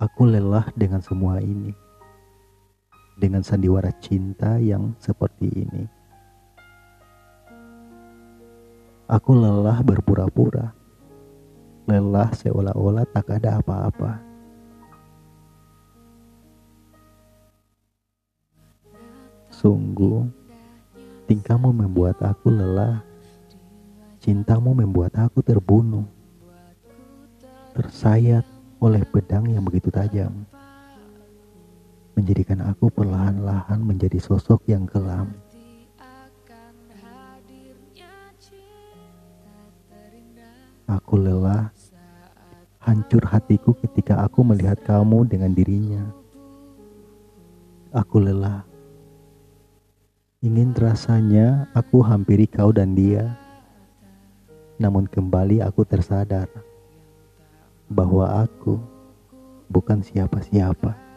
Aku lelah dengan semua ini. Dengan sandiwara cinta yang seperti ini. Aku lelah berpura-pura. Lelah seolah-olah tak ada apa-apa. Sungguh, tingkahmu membuat aku lelah. Cintamu membuat aku terbunuh. Tersayat oleh pedang yang begitu tajam. Menjadikan aku perlahan-lahan menjadi sosok yang kelam. Aku lelah, hancur hatiku ketika aku melihat kamu dengan dirinya. Aku lelah, ingin rasanya aku hampiri kau dan dia. Namun kembali aku tersadar bahwa aku bukan siapa-siapa.